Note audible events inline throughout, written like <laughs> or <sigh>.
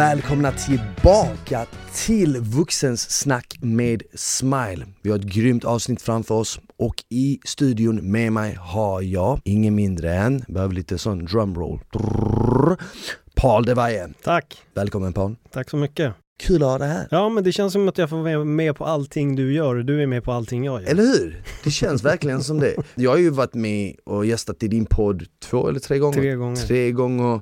Välkomna tillbaka till Vuxens snack med Smile. Vi har ett grymt avsnitt framför oss och i studion med mig har jag ingen mindre än, behöver lite sån drumroll, Paul de Valle. Tack! Välkommen Paul. Tack så mycket. Kul att ha dig här. Ja, men det känns som att jag får vara med på allting du gör och du är med på allting jag gör. Eller hur? Det känns verkligen som det. Jag har ju varit med och gästat i din podd två eller tre gånger. Tre gånger. Tre gånger.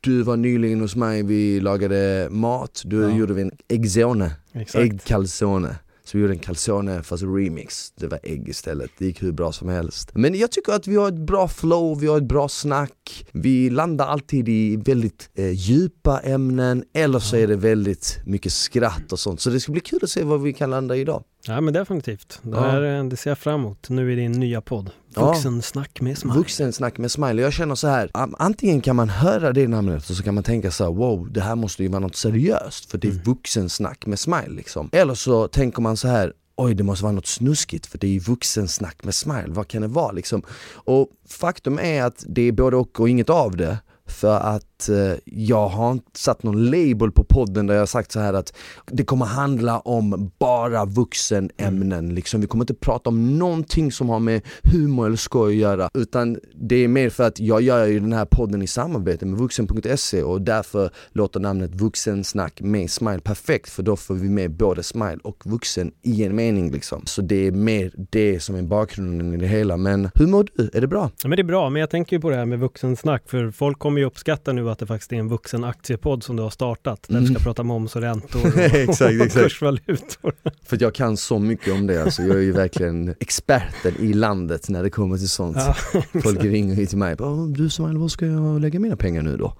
Du var nyligen hos mig, vi lagade mat. Då Ja. gjorde vi en äggzone, äggcalzone. Så vi gjorde en calzone fast remix. Det var ägg istället. Det gick hur bra som helst. Men jag tycker att vi har ett bra flow, vi har ett bra snack. Vi landar alltid i väldigt eh, djupa ämnen eller så är det väldigt mycket skratt och sånt. Så det ska bli kul att se vad vi kan landa i idag. Ja, men definitivt. Det, Ja. här, eh, det ser jag fram emot. Nu är din nya podd. Ja. Vuxensnack med Smile. Vuxensnack med Smiley. Jag känner så här, antingen kan man höra det namnet och så kan man tänka så här, wow, det här måste ju vara något seriöst för det är Mm. vuxensnack med Smile liksom. Eller så tänker man så här, oj det måste vara något snuskigt för det är ju vuxensnack med Smile, vad kan det vara liksom? Och faktum är att det är både och och inget av det. För att eh, jag har inte satt någon label på podden där jag har sagt så här att det kommer handla om bara vuxenämnen liksom. Vi kommer inte prata om någonting som har med humor eller skoj att göra utan det är mer för att jag gör ju den här podden i samarbete med vuxen.se och därför låter namnet vuxensnack med Smile perfekt för då får vi med både Smile och vuxen i en mening liksom. Så det är mer det som är bakgrunden i det hela men hur mår du? Är det bra? Ja, men det är bra, men jag tänker ju på det här med vuxensnack, för folk kommer ju uppskatta nu att det faktiskt är en vuxen aktiepodd som du har startat, där du ska Mm. prata moms och räntor <laughs> och, Exakt, och kursvalutor. För jag kan så mycket om det alltså. Jag är ju verkligen experten i landet när det kommer till sånt. Ja, Folk ringer ju till mig bara, "Åh, du Smile, var ska jag lägga mina pengar nu då?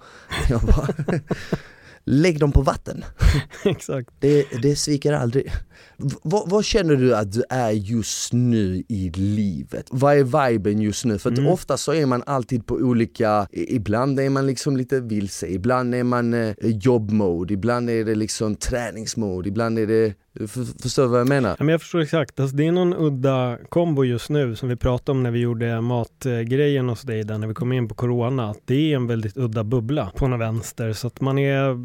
Jag bara, lägg dem på vatten. <laughs> exakt. Det, det sviker aldrig. V- vad- känner du att du är just nu i livet? Vad är viben just nu? För Mm. ofta så är man alltid på olika, ibland är man liksom lite vilse, ibland är man eh, jobbmode, ibland är det liksom träningsmode, ibland är det, för, förstår du vad jag menar? Ja, men jag förstår exakt. Alltså, det är någon udda kombo just nu som vi pratade om när vi gjorde matgrejen hos dig där när vi kom in på corona. Att det är en väldigt udda bubbla på något vänster så att man är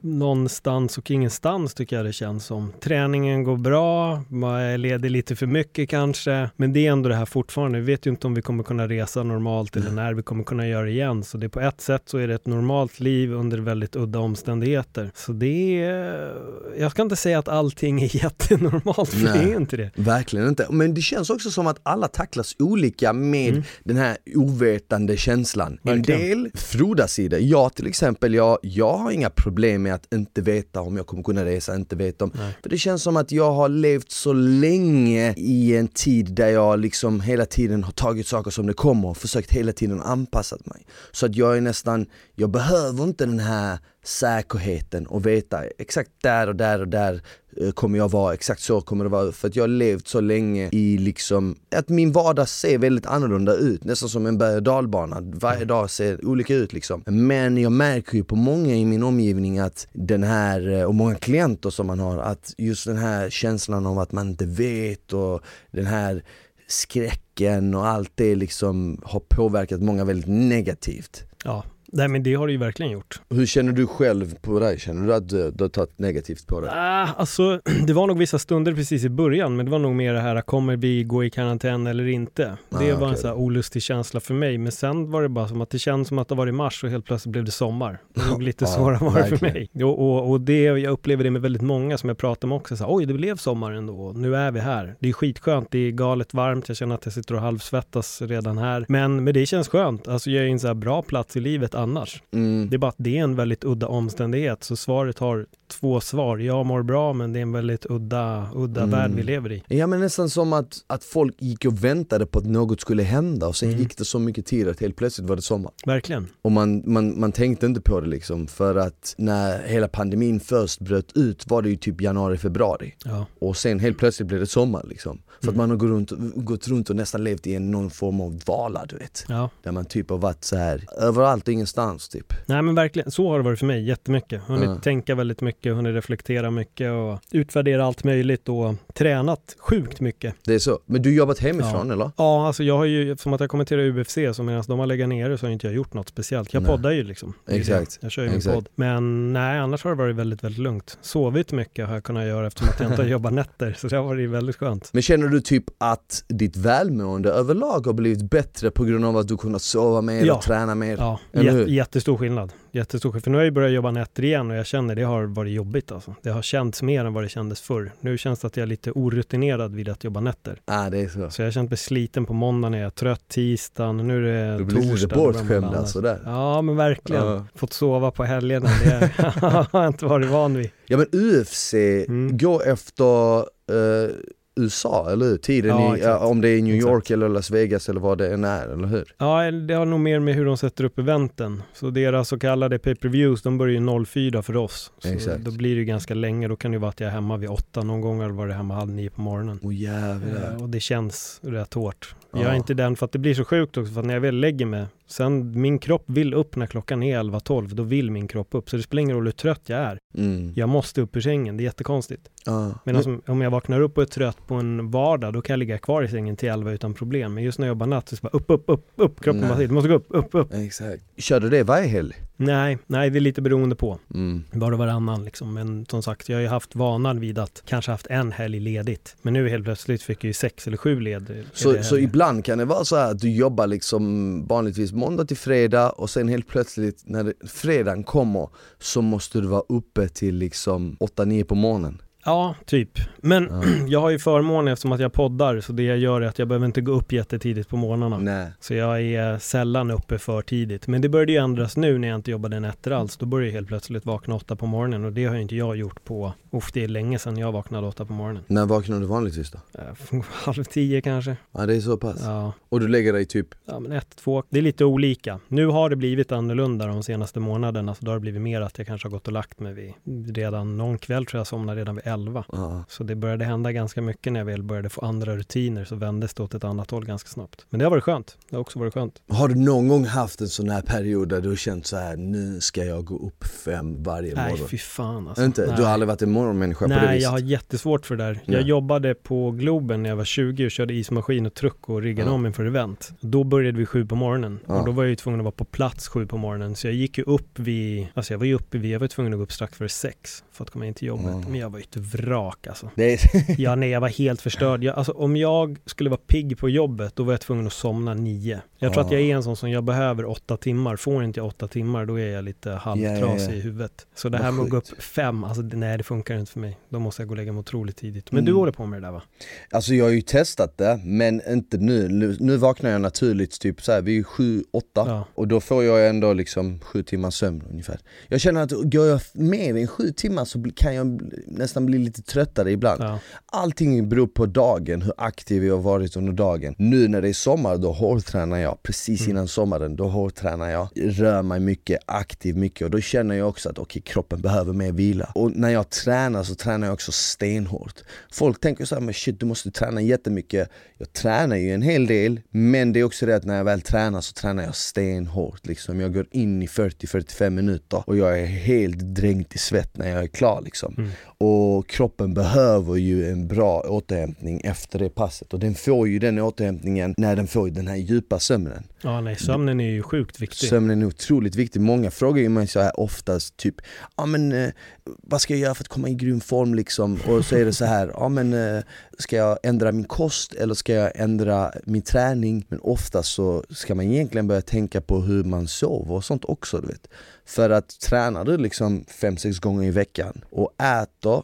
någonstans och ingenstans tycker jag det känns som. Träningen går bra, man är ledig lite för mycket kanske, men det är ändå det här fortfarande. Vi vet ju inte om vi kommer kunna resa normalt eller när vi kommer kunna göra det igen. Så det på ett sätt så är det ett normalt liv under väldigt udda omständigheter. Så det är, jag ska inte säga att allting är jättenormalt, för det Nej. är inte det. Verkligen inte. Men det känns också som att alla tacklas olika med Mm. den här ovetande känslan. En Verkligen. del frodas i det. Jag till exempel, jag, jag har inga problem med att inte veta om jag kommer kunna resa, inte veta om Nej. för det känns som att jag har levt så länge i en tid där jag liksom hela tiden har tagit saker som det kommer och försökt hela tiden anpassat mig. Så att jag är nästan, jag behöver inte den här säkerheten och veta exakt där och där och där Eh, kommer jag vara, exakt så kommer det vara. För att jag har levt så länge i liksom, att min vardag ser väldigt annorlunda ut, nästan som en berg och dalbana. Varje dag ser olika ut liksom. Men jag märker ju på många i min omgivning att den här, eh, och många klienter som man har, att just den här känslan av att man inte vet och den här skräcken och allt det liksom har påverkat många väldigt negativt. Ja, nej men det har det ju verkligen gjort. Hur känner du själv på dig? Känner du att du, du har tagit negativt på det? Ah, alltså, <clears throat> det var nog vissa stunder precis i början, men det var nog mer det här, kommer vi gå i karantän eller inte? Det Ah, var en okej. så här olustig känsla för mig, men sen var det bara som att det känns som att det var i mars och helt plötsligt blev det sommar. Det var lite <laughs> så det var för verkligen. mig. Och, och, och det, jag upplever det med väldigt många som jag pratar med också, så här, oj det blev sommar ändå, nu är vi här. Det är skitskönt, det är galet varmt, jag känner att jag sitter och halvsvettas redan här. Men, men det känns skönt, alltså jag är i en så här bra plats i livet annars. Mm. Det är bara att det är en väldigt udda omständighet, så svaret har två svar. Jag mår bra, men det är en väldigt udda, udda Mm. värld vi lever i. Ja men nästan som att, att folk gick och väntade på att något skulle hända och sen Mm. gick det så mycket tid att helt plötsligt var det sommar. Verkligen. Och man, man, man tänkte inte på det liksom för att när hela pandemin först bröt ut var det ju typ januari, februari Ja. och sen helt plötsligt blev det sommar liksom. För att Mm. man har gått runt, gått runt och nästan levt i en, någon form av dvala du vet. ja. Där man typ har varit så här överallt och ingenstans typ. Nej men verkligen, så har det varit för mig jättemycket. Hunnit Ja. tänka väldigt mycket mycket, hunnit reflektera mycket och utvärdera allt möjligt och tränat sjukt mycket. Det är så. Men du jobbat hemifrån Ja. eller? Ja, alltså jag har ju, som att jag kommenterar UFC, så medan de har legat nere så har inte jag gjort något speciellt. Jag Nej. poddar ju liksom. Exakt. Jag kör ju Exakt. min podd. Men nej, annars har det varit väldigt, väldigt lugnt. Sovit mycket har jag kunnat göra eftersom att jag inte har <laughs> jobbat nätter, så det har varit väldigt skönt. Men känner du typ att ditt välmående överlag har blivit bättre på grund av att du kunnat sova mer Ja. och träna mer? Ja, hur? jät- jättestor skillnad. Jättestor skillnad. För nu har jag börjat jobba nätter igen och jag känner det har varit jobbigt alltså. Det har känts mer än vad det kändes förr. Nu känns det att jag är lite orutinerad vid att jobba nätter. ah, det är så. Så jag har känt mig sliten på måndagen, jag är trött tisdagen, nu är det Du blir lite torsdag. man bortskämd landa. alltså där. Ja men verkligen. Ja. Fått sova på helgerna, det <laughs> har jag inte varit van vid. Ja men UFC Mm. går efter eh, USA, eller hur? Tiden Ja, i, ja, om det är i New York Exakt. eller Las Vegas eller vad det än är, eller hur? Ja, det har nog mer med hur de sätter upp eventen. Så deras så kallade pay-per-views, de börjar ju 04 för oss. Så Exakt. Då blir det ju ganska länge, då kan det ju vara att jag är hemma vid åtta någon gång eller var det hemma halv nio på morgonen. Åh jävlar. Eh, Och det känns rätt hårt. Ja. Jag är inte den för att det blir så sjukt också för att när jag väl lägger mig, sen min kropp vill upp när klockan är 11-12, då vill min kropp upp. Så det spelar ingen roll hur trött jag är. Mm. Jag måste upp ur sängen, det är jättekonstigt. Ja. Medan om- om jag vaknar upp och är trött på en vardag, då kan jag ligga kvar i sängen till 11 utan problem. Men just när jag jobbar natt så är det bara upp, upp, upp, upp, kroppen Nej. bara säger du måste gå upp, upp, upp. Exakt. Kör du det varje helg? Nej, nej det är lite beroende på. Mm. Var och varannan liksom. Men som sagt, jag har ju haft vanan vid att kanske haft en helg ledigt. Men nu helt plötsligt fick jag ju sex eller sju led. Så, så ibland kan det vara så här att du jobbar liksom vanligtvis måndag till fredag och sen helt plötsligt när fredagen kommer så måste du vara uppe till liksom 8-9 på morgonen. Ja, typ. Men Ja. <clears throat> jag har ju förmånen eftersom att jag poddar, så det jag gör är att jag behöver inte gå upp jättetidigt på morgnarna. Nej. Så jag är sällan uppe för tidigt. Men det började ju ändras nu när jag inte jobbade nätter alls. Då började jag helt plötsligt vakna åtta på morgonen och det har ju inte jag gjort på, uff det är länge sedan jag vaknade åtta på morgonen. När vaknar du vanligtvis då? Eh, <laughs> Halv tio kanske. Ja det är så pass. Ja. Och du lägger dig typ, ja, men ett, två. Det är lite olika. Nu har det blivit annorlunda de senaste månaderna. Så då har det blivit mer att jag kanske har gått och lagt mig vid redan någon kväll tror jag somnade redan vid elva. ja. Så det började hända ganska mycket när jag väl började få andra rutiner så vändes det åt ett annat håll ganska snabbt. Men det har varit skönt. Det har också varit skönt. Har du någon gång haft en sån här period där du har känt så här nu ska jag gå upp fem varje Nej, morgon? fy fan alltså. Inte? Nej. Du har aldrig varit en morgonmänniska på det Nej, viset? jag har jättesvårt för det där. Jag Nej. jobbade på Globen när jag var 20 och körde ismaskin och truck och riggade Ja. om inför event. Då började vi sju på morgonen Ja. och då var jag ju tvungen att vara på plats sju på morgonen. Så jag gick ju upp vid, alltså jag var ju uppe vid, jag var tvungen att gå upp strax före sex för att komma in till jobbet. Ja. Men jag var ju ett vrak alltså. Det är, <laughs> Ja, nej, jag var helt förstörd. Jag, alltså, om jag skulle vara pigg på jobbet, då var jag tvungen att somna nio. Jag tror Ja. att jag är en sån som jag behöver åtta timmar. Får inte jag åtta timmar, då är jag lite halvtrasig ja, ja. i huvudet. Så det här med att gå upp fem, alltså nej det funkar inte för mig. Då måste jag gå och lägga mig otroligt tidigt. Men Mm. du håller på med det där va? Alltså jag har ju testat det, men inte nu. Nu, nu vaknar jag naturligt typ så här vid sju, åtta Ja. och då får jag ändå liksom sju timmars sömn ungefär. Jag känner att går jag mer än sju timmar så kan jag bli- nästan bli lite tröttare ibland. Ja. Allting beror på dagen, hur aktiv jag har varit under dagen. Nu när det är sommar, då hårdtränar jag. Precis Mm. innan sommaren, då hårdtränar jag. Rör mig mycket, aktiv mycket och då känner jag också att okej, kroppen behöver mer vila. Och när jag tränar så tränar jag också stenhårt. Folk tänker så här, men shit du måste träna jättemycket. Jag tränar ju en hel del, men det är också det att när jag väl tränar så tränar jag stenhårt. Liksom. Jag går in i 40-45 minuter och jag är helt dränkt i svett när jag är klar. Liksom. Mm. Och kroppen behöver ju en bra återhämtning efter det passet och den får ju den återhämtningen när den får den här djupa sömnen ja, nej, sömnen är ju sjukt viktig. Sömnen är otroligt viktig. Många frågar ju mig så här oftast typ, ja men eh, vad ska jag göra för att komma i grym form liksom? Och så är det så här, ja men eh, ska jag ändra min kost eller ska jag ändra min träning? Men oftast så ska man egentligen börja tänka på hur man sover och sånt också du vet. För att tränar du liksom 5-6 gånger i veckan och äter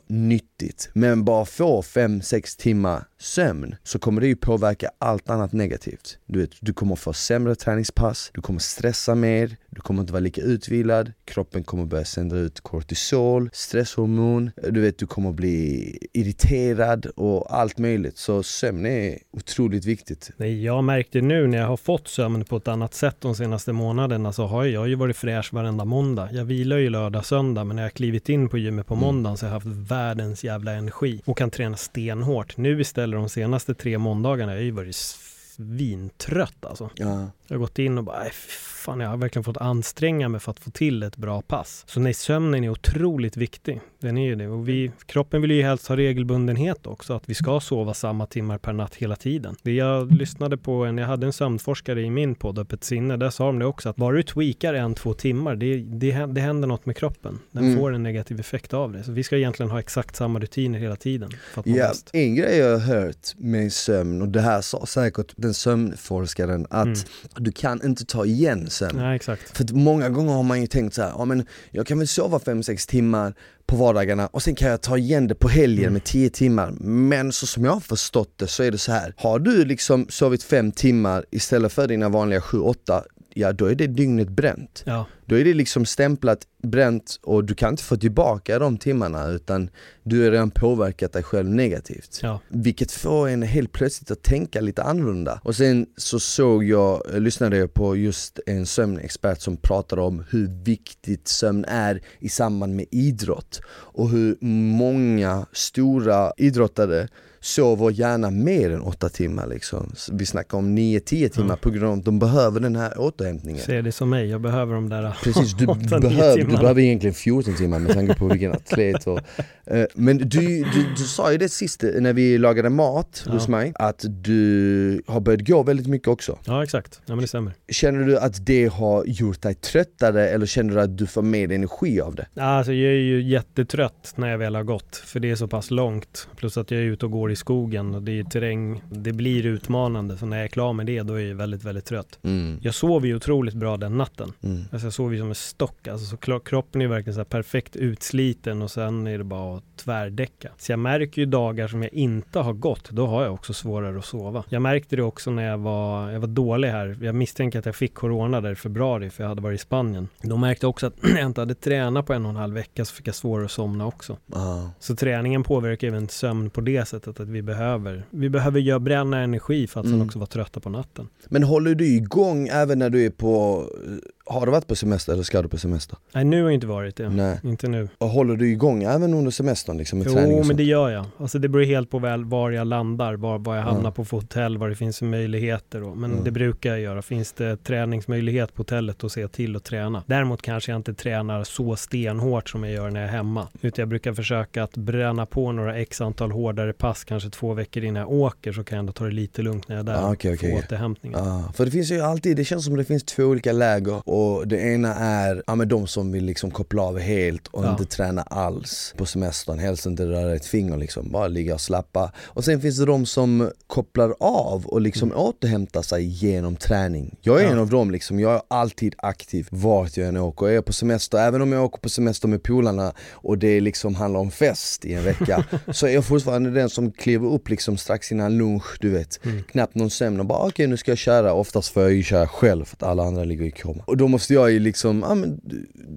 nyttigt men bara får 5-6 timmar sömn så kommer det ju påverka allt annat negativt. Du, vet, du kommer få sämre träningspass, du kommer stressa mer, du kommer inte vara lika utvilad, kroppen kommer börja sända ut kortisol, stresshormon, du vet du kommer bli irriterad och allt möjligt. Så sömn är otroligt viktigt. Nej, jag märkte nu när jag har fått sömn på ett annat sätt de senaste månaderna så har jag ju varit fräsch varenda måndag. Jag vilar ju lördag, söndag men när jag klivit in på gymmet på Mm. måndagen så har jag haft världens jävla energi och kan träna stenhårt. Nu istället de senaste tre måndagarna har jag ju varit svintrött alltså. Ja. Jag har gått in och bara, fan jag har verkligen fått anstränga mig för att få till ett bra pass. Så nej, sömnen är otroligt viktig. Den är ju det. Och vi, kroppen vill ju helst ha regelbundenhet också, att vi ska sova samma timmar per natt hela tiden. Det jag lyssnade på, en, jag hade en sömnforskare i min podd, Öppet sinne, där sa de det också, att bara du tweakar en, två timmar, det, det, det händer något med kroppen. Den mm. får en negativ effekt av det. Så vi ska egentligen ha exakt samma rutiner hela tiden. ja, en grej jag har hört med sömn, och det här sa säkert den sömnforskaren, att mm. Du kan inte ta igen sen. Nej. För många gånger har man ju tänkt så här, ja men jag kan väl sova 5-6 timmar på vardagarna och sen kan jag ta igen det på helgen mm. med 10 timmar. Men så som jag har förstått det så är det så här. har du liksom sovit 5 timmar istället för dina vanliga 7-8, ja då är det dygnet bränt. Ja. Då är det liksom stämplat bränt och du kan inte få tillbaka de timmarna utan du har redan påverkat dig själv negativt. Ja. Vilket får en helt plötsligt att tänka lite annorlunda. Och sen så såg jag, lyssnade jag på just en sömnexpert som pratade om hur viktigt sömn är i samband med idrott och hur många stora idrottare sover gärna mer än 8 timmar liksom. Vi snackar om 9-10 timmar mm. på grund av att de behöver den här återhämtningen. Se det som mig, jag behöver de där <laughs> Precis, du, <laughs> 8, behöver, du behöver egentligen 14 timmar med tanke på vilken atlet och, uh, Men du, du, du, sa ju det sist när vi lagade mat ja. hos mig, att du har börjat gå väldigt mycket också. Ja exakt, ja men det stämmer. Känner du att det har gjort dig tröttare eller känner du att du får mer energi av det? Alltså jag är ju jättetrött när jag väl har gått, för det är så pass långt. Plus att jag är ute och går i skogen och det är terräng, det blir utmanande. Så när jag är klar med det då är jag väldigt, väldigt trött. Mm. Jag sover ju otroligt bra den natten. Mm. Alltså jag sover ju som en stock. Alltså så kroppen är verkligen så perfekt utsliten och sen är det bara att tvärdäcka. Så jag märker ju dagar som jag inte har gått, då har jag också svårare att sova. Jag märkte det också när jag var, jag var dålig här. Jag misstänker att jag fick corona där i februari för jag hade varit i Spanien. Då märkte jag också att <clears throat> jag inte hade tränat på en och en halv vecka så fick jag svårare att somna också. Ah. Så träningen påverkar även sömn på det sättet att vi behöver, vi behöver göra bränna energi för att mm. sen också vara trötta på natten. Men håller du igång även när du är på har du varit på semester eller ska du på semester? Nej nu har jag inte varit det, Nej. inte nu. Och håller du igång även under semestern liksom med jo, träning? Jo men det gör jag. Alltså det beror helt på väl var jag landar, var, var jag hamnar mm. på för hotell, vad det finns för möjligheter då. Men mm. det brukar jag göra. Finns det träningsmöjlighet på hotellet då ser jag till att träna. Däremot kanske jag inte tränar så stenhårt som jag gör när jag är hemma. Utan jag brukar försöka att bränna på några x antal hårdare pass, kanske två veckor innan jag åker så kan jag ändå ta det lite lugnt när jag är där. Ah, okay, okay. Få återhämtningen. Ah, för det finns ju alltid, det känns som det finns två olika läger och det ena är ja, men de som vill liksom koppla av helt och ja. inte träna alls på semestern, helst inte röra ett finger liksom, bara ligga och slappa. Och sen finns det de som kopplar av och liksom mm. återhämtar sig genom träning. Jag är ja. en av dem liksom, jag är alltid aktiv vart jag än åker. Jag är på semester, även om jag åker på semester med polarna och det liksom handlar om fest i en vecka, <laughs> så är jag fortfarande den som kliver upp liksom strax innan lunch, du vet. Mm. Knappt någon sömn och bara okej okay, nu ska jag köra, oftast får jag ju köra själv för att alla andra ligger i koma. Och då måste jag ju liksom liksom, ja, men,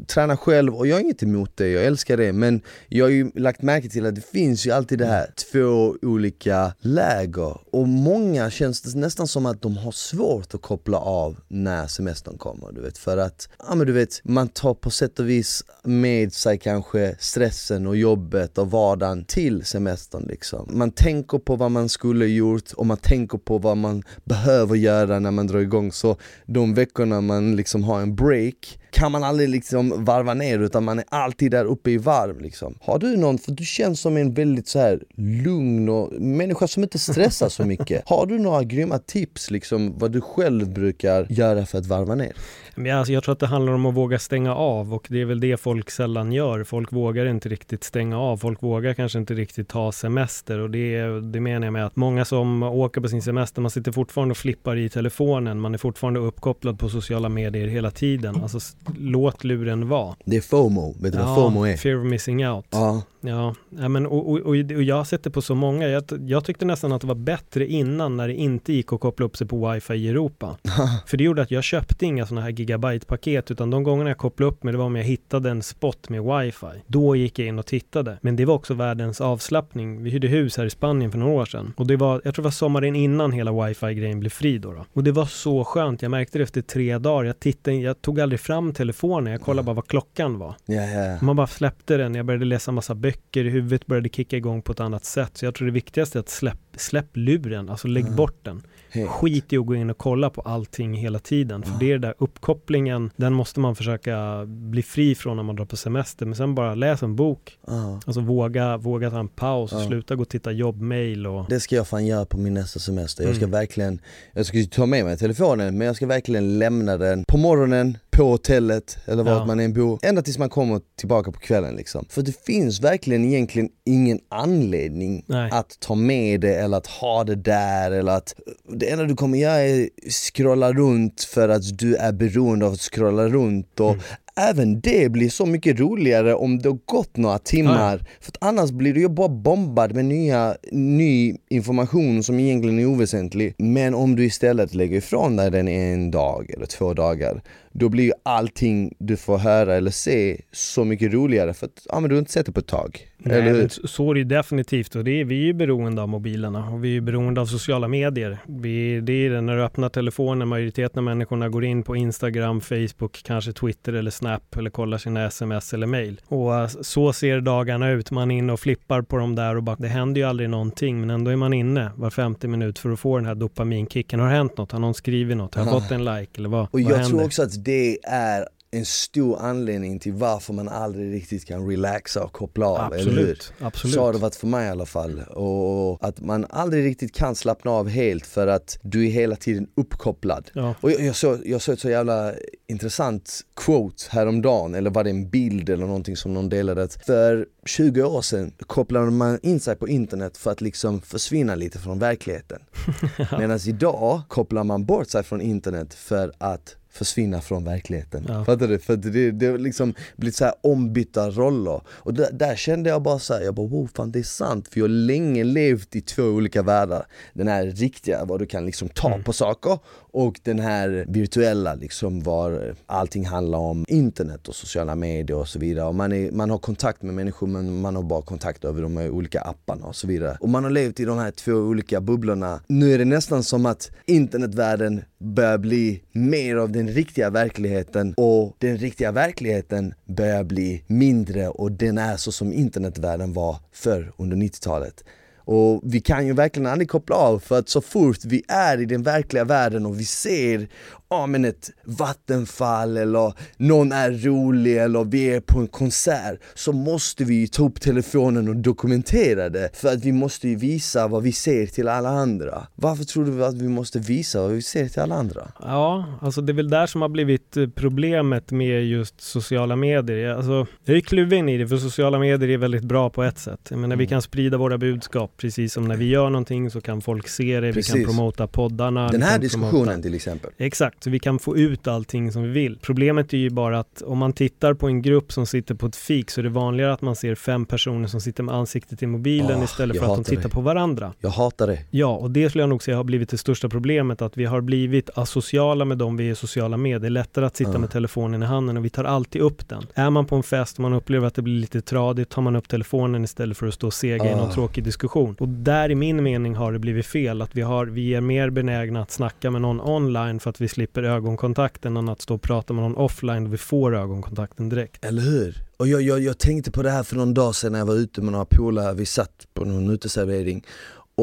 träna själv. Och jag har inget emot det, jag älskar det. Men jag har ju lagt märke till att det finns ju alltid det här två olika läger. Och många känns det nästan som att de har svårt att koppla av när semestern kommer du vet. För att, ja men du vet, man tar på sätt och vis med sig kanske stressen och jobbet och vardagen till semestern liksom. Man tänker på vad man skulle gjort och man tänker på vad man behöver göra när man drar igång. Så de veckorna man liksom har en break kan man aldrig liksom varva ner utan man är alltid där uppe i varv liksom. Har du någon, för du känns som en väldigt så här lugn och människa som inte stressar så mycket. <laughs> Har du några grymma tips liksom vad du själv brukar göra för att varva ner? Men alltså, jag tror att det handlar om att våga stänga av och det är väl det folk sällan gör. Folk vågar inte riktigt stänga av. Folk vågar kanske inte riktigt ta semester och det, det menar jag med att många som åker på sin semester, man sitter fortfarande och flippar i telefonen. Man är fortfarande uppkopplad på sociala medier hela tiden. Alltså låt luren vara. Det är FOMO, vet du ja, vad FOMO är? Fear of missing out. Ja. Ja, men, och, och, och, jag har sett det på så många. Jag, jag, tyckte nästan att det var bättre innan när det inte gick att koppla upp sig på wifi i Europa. <laughs> För det gjorde att jag köpte inga sådana här gigabyte-paket utan de gångerna jag kopplade upp mig det var om jag hittade en spot med wifi. Då gick jag in och tittade. Men det var också världens avslappning. Vi hyrde hus här i Spanien för några år sedan och det var, jag tror det var sommaren innan hela wifi-grejen blev fri då, då. Och det var så skönt. Jag märkte det efter tre dagar. Jag tittade, jag tog aldrig fram telefonen, jag kollade bara vad klockan var. Ja, ja. Man bara släppte den, jag började läsa massa böcker, i huvudet började kicka igång på ett annat sätt. Så jag tror det viktigaste är att släpp, släpp luren, alltså lägg Ja. bort den. Helt. Skit i att gå in och kolla på allting hela tiden. För Ja. det är den där uppkopplingen, den måste man försöka bli fri från när man drar på semester. Men sen bara läs en bok. Ja. Alltså våga, våga ta en paus och Ja. sluta gå och titta jobbmail och... Det ska jag fan göra på min nästa semester. Jag ska Mm. verkligen, jag ska ta med mig telefonen men jag ska verkligen lämna den på morgonen, på hotellet eller vart Ja. man än bor. Ända tills man kommer tillbaka på kvällen liksom. För det finns verkligen egentligen ingen anledning Nej. att ta med det eller att ha det där eller att det enda du kommer göra är scrolla runt för att du är beroende av att scrolla runt och Mm. Även det blir så mycket roligare om det har gått några timmar För att annars blir du ju bara bombad med nya, ny information som egentligen är oväsentlig Men om du istället lägger ifrån dig den en dag eller två dagar Då blir ju allting du får höra eller se så mycket roligare för att ja, men du har inte sett det på ett tag Nej, så- är det definitivt och det är, vi är ju beroende av mobilerna och vi är beroende av sociala medier. Vi, det är du öppnar telefonen, majoriteten av människorna går in på Instagram, Facebook, kanske Twitter eller Snap eller kollar sina sms eller mail. Och eh, så ser dagarna ut, man är inne och flippar på dem där och bara, det händer ju aldrig någonting men ändå är man inne var femte minut för att få den här dopaminkicken. Har det hänt något? Har någon skrivit något? Har jag Ah. fått en like? Eller vad, Och vad jag händer? tror också att det är en stor anledning till varför man aldrig riktigt kan relaxa och koppla av, eller hur? Absolut, absolut. Så har det varit för mig i alla fall. Och att man aldrig riktigt kan slappna av helt för att du är hela tiden uppkopplad. Ja. Och jag, jag, såg, jag såg ett så jävla intressant quote häromdagen, eller var det en bild eller någonting som någon delade? Att för 20 år sedan kopplade man in sig på internet för att liksom försvinna lite från verkligheten. <laughs> Medan idag kopplar man bort sig från internet för att försvinna från verkligheten. Ja. Fattar du? För det, det har liksom blivit så här ombytta roller. Och där, där kände jag bara så här, jag bara wow fan det är sant. För jag har länge levt i två olika världar. Den här riktiga, var du kan liksom ta Mm. på saker och den här virtuella liksom var allting handlar om internet och sociala medier och så vidare. Och man, är, man har kontakt med människor men man har bara kontakt över de här olika apparna och så vidare. Och man har levt i de här två olika bubblorna. Nu är det nästan som att internetvärlden börjar bli mer av den riktiga verkligheten och den riktiga verkligheten börjar bli mindre och den är så som internetvärlden var förr under 90-talet. Och vi kan ju verkligen aldrig koppla av för att så fort vi är i den verkliga världen och vi ser ja, men ett vattenfall eller någon är rolig eller vi är på en konsert så måste vi ju ta upp telefonen och dokumentera det för att vi måste ju visa vad vi ser till alla andra. Varför tror du att vi måste visa vad vi ser till alla andra? Ja, alltså det är väl där som har blivit eh, problemet med just sociala medier. Alltså, jag är kluven i det, för sociala medier är väldigt bra på ett sätt. Jag menar, vi Mm. kan sprida våra budskap, precis som när vi gör någonting så kan folk se det, vi Precis. kan promota poddarna. Den vi här diskussionen promota- till exempel. Exakt, så vi kan få ut allting som vi vill. Problemet är ju bara att om man tittar på en grupp som sitter på ett fik så är det vanligare att man ser fem personer som sitter med ansiktet i mobilen Åh, istället för att de tittar det. på varandra. Jag hatar det. Ja, och det skulle jag nog säga har blivit det största problemet, att vi har blivit asociala med dem vi är sociala med. Det är lättare att sitta Ja. med telefonen i handen och vi tar alltid upp den. Är man på en fest och man upplever att det blir lite tradigt, tar man upp telefonen istället för att stå och sega i någon Ja. tråkig diskussion. Och där i min mening har det blivit fel, att vi, har, vi är mer benägna att snacka med någon online för att vi slipper ögonkontakten än att stå och prata med någon offline och vi får ögonkontakten direkt. Eller hur? Och jag, jag, jag tänkte på det här för någon dag sedan när jag var ute med några polare, vi satt på någon uteservering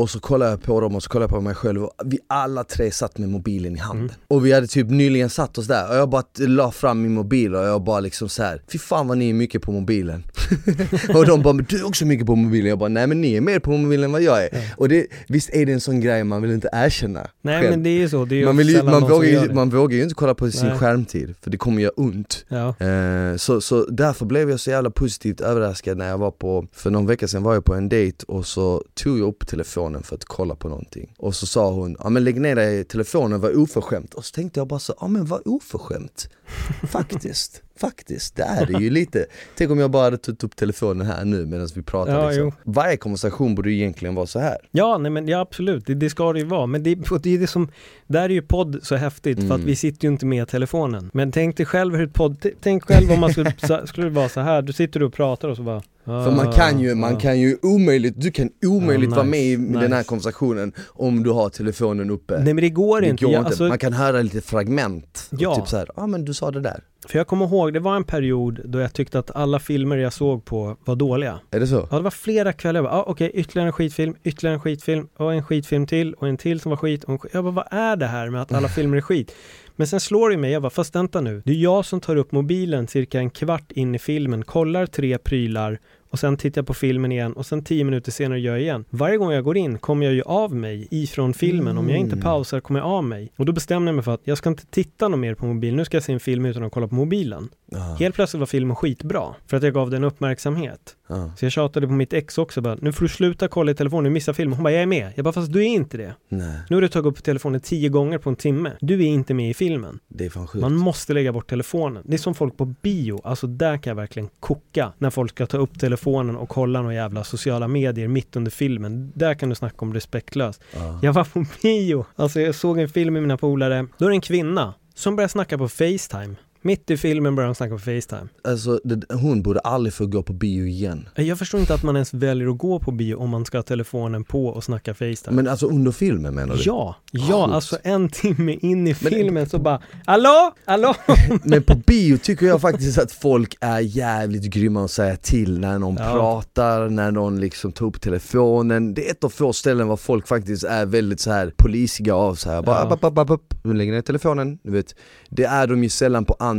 och så kollade jag på dem och så kollade jag på mig själv och vi alla tre satt med mobilen i handen. Mm. Och vi hade typ nyligen satt oss där och jag bara la fram min mobil och jag bara liksom så här. Fy fan vad ni är mycket på mobilen. <laughs> och de bara, men du är också mycket på mobilen. Jag bara, nej men ni är mer på mobilen än vad jag är. Ja. Och det, visst är det en sån grej man vill inte erkänna Nej själv. men det är ju så, det är man, vill ju, man, vågar ju, man vågar ju inte kolla på sin Nej. skärmtid för det kommer göra ont. Ja. Eh, så, så därför blev jag så jävla positivt överraskad när jag var på, för någon vecka sedan var jag på en dejt och så tog jag upp telefonen för att kolla på någonting. Och så sa hon, ja men lägg ner dig i telefonen, var oförskämt. Och så tänkte jag bara så, ja men vad oförskämt. <laughs> Faktiskt, faktiskt, det är det ju lite. Tänk om jag bara hade tagit upp telefonen här nu medan vi pratar Ja, liksom. Varje konversation borde ju egentligen vara så här. Ja, nej men ja, absolut, det, det ska det ju vara. Men det, det är det som, där är ju podd så häftigt för att Mm. vi sitter ju inte med telefonen. Men tänk dig själv hur ett podd, tänk själv om man skulle, skulle det vara så här, du sitter och pratar och så bara För man kan ju, man Ah. kan ju omöjligt, du kan omöjligt Ja, vara med i nice, den här nice. konversationen om du har telefonen uppe. Nej men det går det inte. går Jag, inte. alltså, Man kan höra lite fragment, Ja. typ såhär, ja ah, men du sa det där. För jag kommer ihåg, det var en period då jag tyckte att alla filmer jag såg på var dåliga. Är det så? Ja, det var flera kvällar. Jag bara, ah, okej, ytterligare en skitfilm, ytterligare en skitfilm och en skitfilm till och en till som var skit. Och en skit. Jag bara, vad är det här med att alla <laughs> filmer är skit? Men sen slår det mig, jag bara, fast vänta nu. Det är jag som tar upp mobilen cirka en kvart in i filmen, kollar tre prylar och sen tittar jag på filmen igen och sen tio minuter senare gör jag igen. Varje gång jag går in kommer jag ju av mig ifrån filmen. Om jag inte Mm. pausar kommer jag av mig. Och då bestämde jag mig för att jag ska inte titta något mer på mobilen. Nu ska jag se en film utan att kolla på mobilen. Ja. Helt plötsligt var filmen skitbra för att jag gav den uppmärksamhet. Ja. Så jag tjatade på mitt ex också bara, nu får du sluta kolla i telefonen, du missar filmen. Hon bara, jag är med. Jag bara, fast du är inte det. Nej, Nu har du tagit upp telefonen tio gånger på en timme. Du är inte med i filmen. det är fan sjukt. Man måste lägga bort telefonen. Det är som folk på bio, alltså där kan jag verkligen koka. När folk ska ta upp telefonen och kolla några jävla sociala medier mitt under filmen. Där kan du snacka om respektlöst. Ja. Jag var på bio, alltså jag såg en film med mina polare. Då är det en kvinna som börjar snacka på Facetime. Mitt i filmen börjar hon snacka på Facetime. Alltså det, hon borde aldrig få gå på bio igen. Jag förstår inte att man ens väljer att gå på bio om man ska ha telefonen på och snacka Facetime. Men alltså under filmen menar du? Ja, ja, Sjukt. alltså en timme in i Men- filmen så bara Hallå, hallå! <laughs> Men på bio tycker jag faktiskt att folk är jävligt grymma att säga till när någon Ja. pratar, när någon liksom tar upp telefonen. Det är ett av få ställen var folk faktiskt är väldigt så här polisiga av så här. Bara, Ja. app, app. Nu lägger ner telefonen, du vet. Det är de ju sällan på andra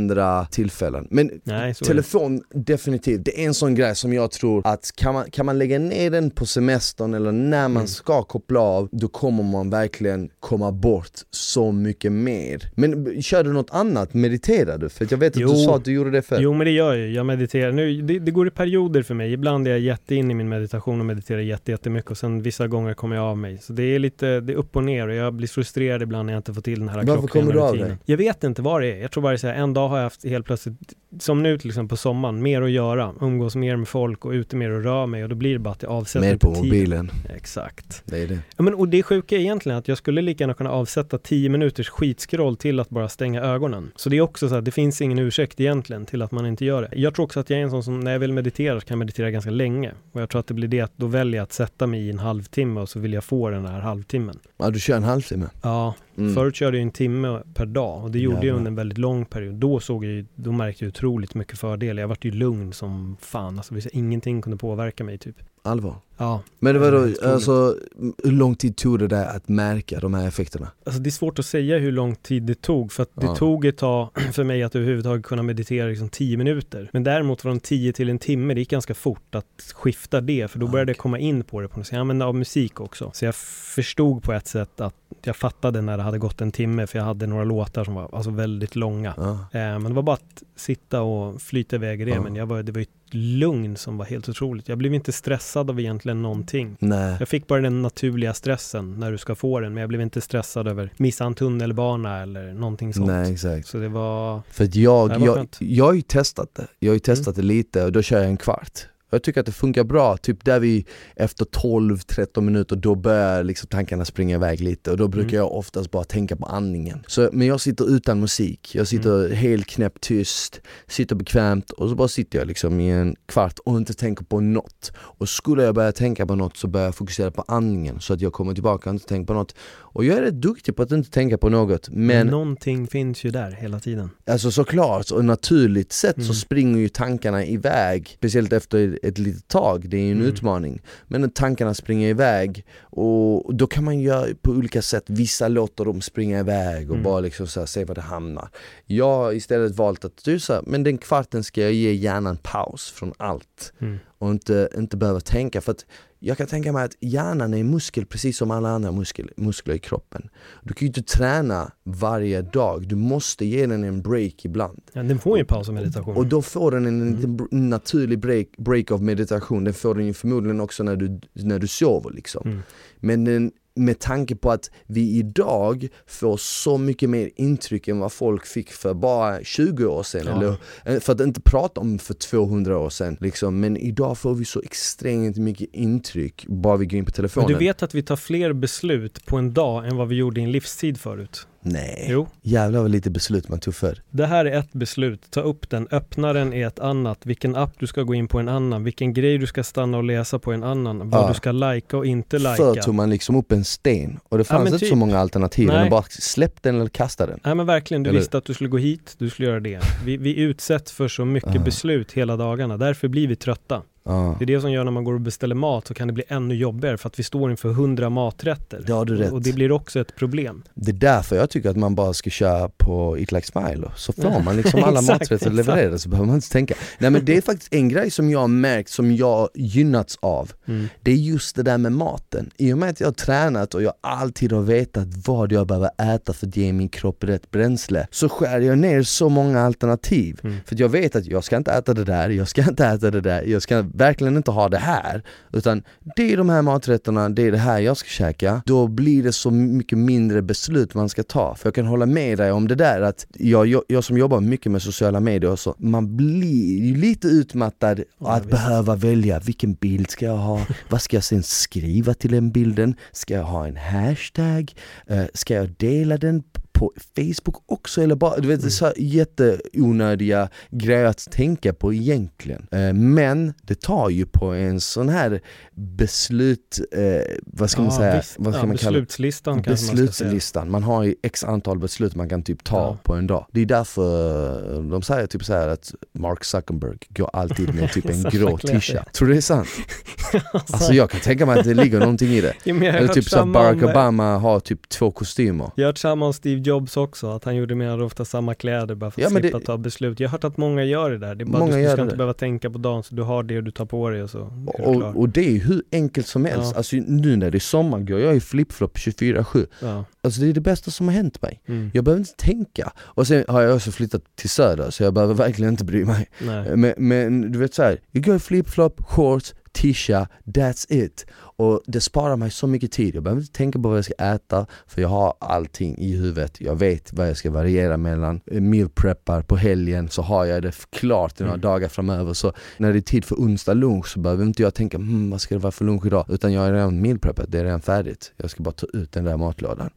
tillfällen. Men Nej, telefon, definitivt. Det är en sån grej som jag tror att kan man, kan man lägga ner den på semestern eller när man Mm. ska koppla av, då kommer man verkligen komma bort så mycket mer. Men kör du något annat? Mediterar du? För jag vet att Jo. du sa att du gjorde det förr. Jo men det gör jag jag mediterar. Nu, det, det går i perioder för mig. Ibland är jag jätte in i min meditation och mediterar jätte, jättemycket och sen vissa gånger kommer jag av mig. Så det är lite, det är upp och ner och jag blir frustrerad ibland när jag inte får till den här Varför kommer du av dig? Jag vet inte vad det är. Jag tror bara det är en dag har jag haft helt plötsligt, som nu till exempel på sommaren, mer att göra. Umgås mer med folk och ute mer och rör mig och då blir det bara att jag avsätter Mer på tid. mobilen, Exakt. det är det. Ja, men, och det sjuka är egentligen att jag skulle lika gärna kunna avsätta 10 minuters skitskroll till att bara stänga ögonen. Så det är också så att det finns ingen ursäkt egentligen till att man inte gör det. Jag tror också att jag är en sån som när jag vill meditera så kan jag meditera ganska länge. Och jag tror att det blir det att då väljer jag att sätta mig i en halvtimme och så vill jag få den här halvtimmen. Ja du kör en halvtimme? Ja, Mm. förut körde jag en timme per dag och det gjorde jag Jävlar. under en väldigt lång period. Då såg jag ju, då märkte jag otroligt mycket fördelar. Jag vart ju lugn som fan, alltså ingenting kunde påverka mig typ. Allvar? Ja, Men det var då, alltså, hur lång tid tog det där att märka de här effekterna? Alltså det är svårt att säga hur lång tid det tog för att det Ja. tog ett tag <clears throat> för mig att överhuvudtaget kunna meditera liksom 10 minuter. Men däremot från 10 till en timme, det gick ganska fort att skifta det för då Ja, började jag okej. komma in på det på något sätt. Jag använde av musik också. Så jag förstod på ett sätt att jag fattade när det hade gått en timme för jag hade några låtar som var alltså väldigt långa. Ja. Eh, men det var bara att sitta och flyta iväg i det. Ja. Men jag var, det var ett lugn som var helt otroligt. Jag blev inte stressad av egentligen någonting. Nej. Jag fick bara den naturliga stressen när du ska få den, men jag blev inte stressad över missa en tunnelbana eller någonting sånt. Nej exakt. Så det var, För jag, Det var jag, jag har ju testat det, jag har ju testat det lite och då kör jag en kvart jag tycker att det funkar bra, typ där vi efter 12-13 minuter då börjar liksom tankarna springa iväg lite och då brukar Mm. jag oftast bara tänka på andningen. Så, men jag sitter utan musik, jag sitter Mm. helt knäppt tyst, sitter bekvämt och så bara sitter jag liksom i en kvart och inte tänker på något. Och skulle jag börja tänka på något så börjar jag fokusera på andningen så att jag kommer tillbaka och inte tänker på något. Och jag är rätt duktig på att inte tänka på något men någonting finns ju där hela tiden. Alltså såklart, och naturligt sett så Mm. springer ju tankarna iväg Speciellt efter ett litet tag, det är ju en Mm. utmaning Men tankarna springer iväg och då kan man göra på olika sätt Vissa låter dem springa iväg och Mm. bara liksom så här, se var det hamnar Jag har istället valt att, du sa, men den kvarten ska jag ge hjärnan paus från allt Mm. och inte, inte behöva tänka för att jag kan tänka mig att hjärnan är en muskel precis som alla andra muskel, muskler i kroppen. Du kan ju inte träna varje dag, du måste ge den en break ibland. Ja, den får ju paus och meditation. Och då får den en Mm. naturlig break, break av meditation, den får den ju förmodligen också när du, när du sover liksom. Mm. Men den, med tanke på att vi idag får så mycket mer intryck än vad folk fick för bara 20 år sedan, Ja. eller eh, för att inte prata om för 200 år sedan liksom. Men idag får vi så extremt mycket intryck bara vi går in på Men telefonen. du vet att vi tar fler beslut på en dag än vad vi gjorde i en livstid förut. Nej, Jo. jävlar vad lite beslut man tog för. Det här är ett beslut, ta upp den. Öppnaren är ett annat. Vilken app du ska gå in på en annan. Vilken grej du ska stanna och läsa på en annan. Vad Ja. du ska lajka och inte Förr lajka. tog man liksom upp en sten och det fanns men inte typ. så många alternativ Nej. att bara släpp den eller kasta den. Nej men verkligen, du Eller- visste att du skulle gå hit, du skulle göra det. Vi, vi utsätts för så mycket Ja. beslut hela dagarna, därför blir vi trötta. Ja. Det är det som gör när man går och beställer mat så kan det bli ännu jobbigare för att vi står inför hundra maträtter. Det har du rätt. Och det blir också ett problem. Det är därför jag tycker att man bara ska köra på Eat Like Smile. Så får man liksom alla <laughs> Exakt, maträtter levererade så behöver man inte tänka. Nej men det är faktiskt en grej som jag har märkt som jag gynnats av. Mm. Det är just det där med maten. I och med att jag har tränat och jag alltid har vetat vad jag behöver äta för att ge min kropp rätt bränsle så skär jag ner så många alternativ. Mm. För jag vet att jag ska inte äta det där, jag ska inte äta det där, jag ska verkligen inte ha det här. Utan det är de här maträtterna, det är det här jag ska käka. Då blir det så mycket mindre beslut man ska ta. För jag kan hålla med dig om det där att jag, jag, jag som jobbar mycket med sociala medier och så, man blir lite utmattad Ja, att behöva välja vilken bild ska jag ha, <laughs> vad ska jag sen skriva till den bilden, ska jag ha en hashtag, Eh, ska jag dela den på Facebook också eller bara, du vet är så här jätteonödiga grejer att tänka på egentligen. Eh, Men det tar ju på en sån här beslut, eh, vad ska man Ja, säga, visst. vad ska ja, man kalla det? beslutslistan man. Beslutslistan, man har ju x antal beslut man kan typ ta Ja. på en dag. Det är därför eh, de säger typ så här att Mark Zuckerberg går alltid med typ en <laughs> grå tisha. Tror du det är sant? <laughs> Alltså jag kan tänka mig att det ligger någonting i det. <laughs> Eller typ så Barack om- Obama har typ två kostymer. Jag har hört samma om Steve Jobs också, att han gjorde mer ofta samma kläder bara för att Ja, slippa det- ta beslut. Jag har hört att många gör det där. Det är bara Många du, du ska det inte där. behöva tänka på dagen, så du har det och du tar på dig och så är klar. Och, och det är hur enkelt som helst. Ja. Alltså nu när det är sommar går jag i flipflop 24-7. Ja. Alltså det är det bästa som har hänt mig. Mm. Jag behöver inte tänka. Och sen har jag också flyttat till söder så jag behöver verkligen inte bry mig. Men, men du vet såhär, jag går i flip-flop, shorts, tisha, that's it. Och det sparar mig så mycket tid, jag behöver inte tänka på vad jag ska äta för jag har allting i huvudet. Jag vet vad jag ska variera mellan. Eh, Meal preppar på helgen så har jag det klart i några Mm. dagar framöver. Så när det är tid för onsdag lunch så behöver inte jag tänka hmm, vad ska det vara för lunch idag? Utan jag är redan meal preppat, det är redan färdigt. Jag ska bara ta ut den där matlådan.